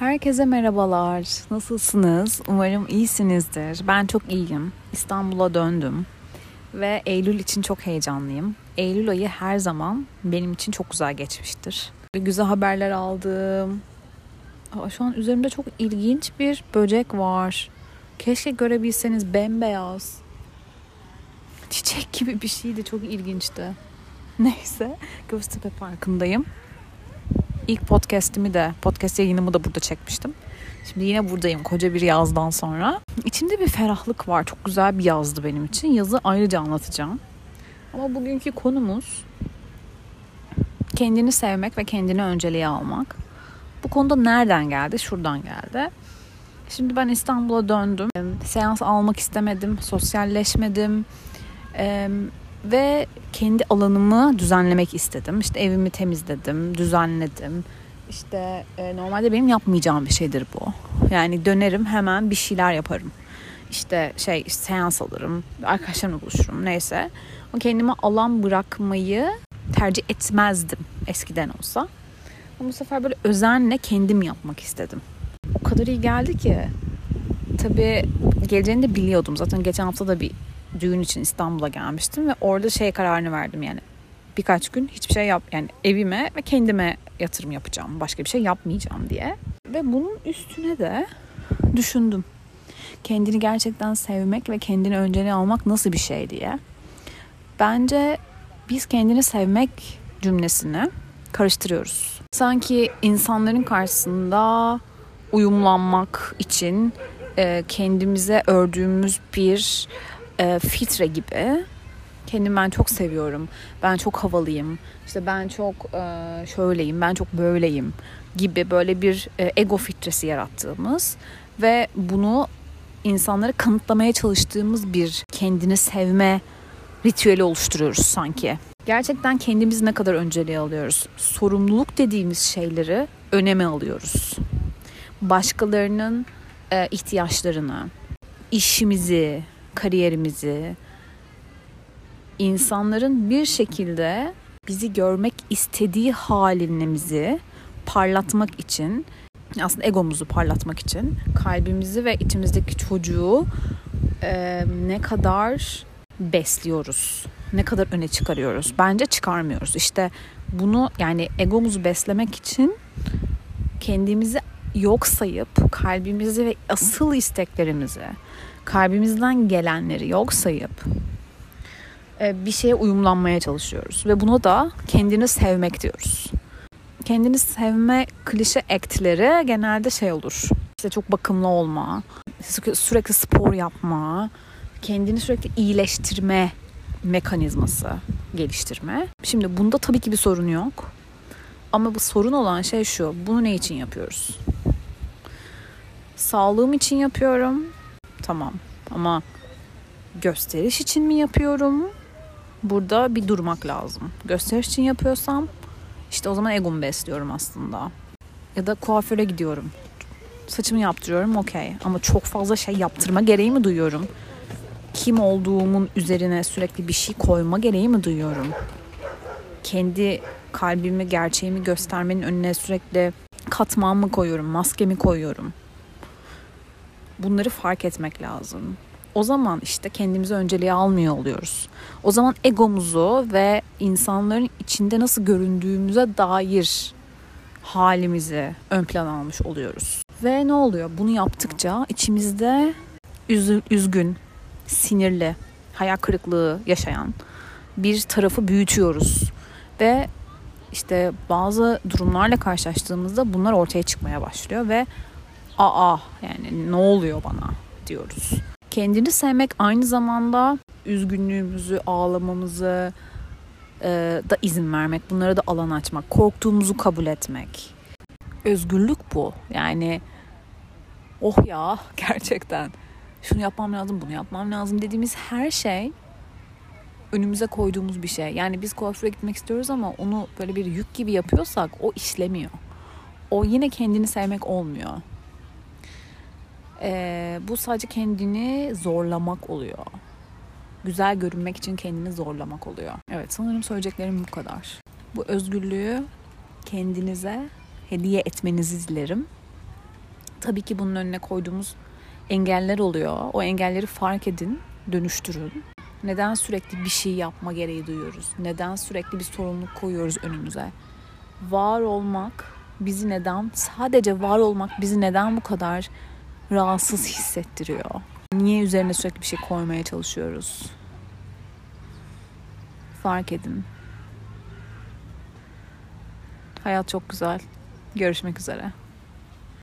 Herkese merhabalar. Nasılsınız? Umarım iyisinizdir. Ben çok iyiyim. İstanbul'a döndüm ve Eylül için çok heyecanlıyım. Eylül ayı her zaman benim için çok güzel geçmiştir. Güzel haberler aldım. Aa, şu an üzerimde çok ilginç bir böcek var. Keşke görebilseniz bembeyaz. Çiçek gibi bir şeydi. Çok ilginçti. Neyse. Göztepe Parkı'ndayım. İlk podcast'imi de, podcast yayınımı da burada çekmiştim. Şimdi yine buradayım koca bir yazdan sonra. İçimde bir ferahlık var. Çok güzel bir yazdı benim için. Yazı ayrıca anlatacağım. Ama bugünkü konumuz kendini sevmek ve kendini önceliğe almak. Bu konuda nereden geldi? Şuradan geldi. Şimdi ben İstanbul'a döndüm. Seans almak istemedim, sosyalleşmedim. Ve kendi alanımı düzenlemek istedim. İşte evimi temizledim, düzenledim. İşte e, normalde benim yapmayacağım bir şeydir bu. Yani dönerim hemen bir şeyler yaparım. İşte şey işte seans alırım, arkadaşlarımla buluşurum neyse. O kendime alan bırakmayı tercih etmezdim eskiden olsa. Ama bu sefer böyle özenle kendim yapmak istedim. O kadar iyi geldi ki. Tabii geleceğini de biliyordum. Zaten geçen hafta da bir düğün için İstanbul'a gelmiştim ve orada şey kararını verdim yani birkaç gün hiçbir şey yap yani evime ve kendime yatırım yapacağım. Başka bir şey yapmayacağım diye. Ve bunun üstüne de düşündüm. Kendini gerçekten sevmek ve kendini önceliğe almak nasıl bir şey diye. Bence biz kendini sevmek cümlesini karıştırıyoruz. Sanki insanların karşısında uyumlanmak için kendimize ördüğümüz bir e, filtre gibi. Kendimi ben çok seviyorum. Ben çok havalıyım. İşte ben çok e, şöyleyim, ben çok böyleyim gibi böyle bir e, ego filtresi yarattığımız ve bunu insanlara kanıtlamaya çalıştığımız bir kendini sevme ritüeli oluşturuyoruz sanki. Gerçekten kendimiz ne kadar önceliğe alıyoruz? Sorumluluk dediğimiz şeyleri öneme alıyoruz. Başkalarının e, ihtiyaçlarını, işimizi, kariyerimizi, insanların bir şekilde bizi görmek istediği halimizi parlatmak için aslında egomuzu parlatmak için kalbimizi ve içimizdeki çocuğu e, ne kadar besliyoruz, ne kadar öne çıkarıyoruz. Bence çıkarmıyoruz. İşte bunu yani egomuzu beslemek için kendimizi yok sayıp kalbimizi ve asıl isteklerimizi kalbimizden gelenleri yok sayıp e, bir şeye uyumlanmaya çalışıyoruz. Ve buna da kendini sevmek diyoruz. Kendini sevme klişe ektleri genelde şey olur. İşte çok bakımlı olma, sürekli spor yapma, kendini sürekli iyileştirme mekanizması geliştirme. Şimdi bunda tabii ki bir sorun yok. Ama bu sorun olan şey şu. Bunu ne için yapıyoruz? Sağlığım için yapıyorum tamam. Ama gösteriş için mi yapıyorum? Burada bir durmak lazım. Gösteriş için yapıyorsam işte o zaman egomu besliyorum aslında. Ya da kuaföre gidiyorum. Saçımı yaptırıyorum okey. Ama çok fazla şey yaptırma gereği mi duyuyorum? Kim olduğumun üzerine sürekli bir şey koyma gereği mi duyuyorum? Kendi kalbimi, gerçeğimi göstermenin önüne sürekli katman mı koyuyorum, maskemi koyuyorum? Bunları fark etmek lazım. O zaman işte kendimizi önceliğe almıyor oluyoruz. O zaman egomuzu ve insanların içinde nasıl göründüğümüze dair halimizi ön plan almış oluyoruz. Ve ne oluyor? Bunu yaptıkça içimizde üz- üzgün, sinirli, hayal kırıklığı yaşayan bir tarafı büyütüyoruz. Ve işte bazı durumlarla karşılaştığımızda bunlar ortaya çıkmaya başlıyor ve aa yani ne oluyor bana diyoruz. Kendini sevmek aynı zamanda üzgünlüğümüzü, ağlamamızı e, da izin vermek, bunlara da alan açmak, korktuğumuzu kabul etmek. Özgürlük bu. Yani oh ya gerçekten şunu yapmam lazım, bunu yapmam lazım dediğimiz her şey önümüze koyduğumuz bir şey. Yani biz kuaföre gitmek istiyoruz ama onu böyle bir yük gibi yapıyorsak o işlemiyor. O yine kendini sevmek olmuyor. Ee, bu sadece kendini zorlamak oluyor. Güzel görünmek için kendini zorlamak oluyor. Evet sanırım söyleyeceklerim bu kadar. Bu özgürlüğü kendinize hediye etmenizi dilerim. Tabii ki bunun önüne koyduğumuz engeller oluyor. O engelleri fark edin, dönüştürün. Neden sürekli bir şey yapma gereği duyuyoruz? Neden sürekli bir sorumluluk koyuyoruz önümüze? Var olmak bizi neden, sadece var olmak bizi neden bu kadar rahatsız hissettiriyor? Niye üzerine sürekli bir şey koymaya çalışıyoruz? Fark edin. Hayat çok güzel. Görüşmek üzere.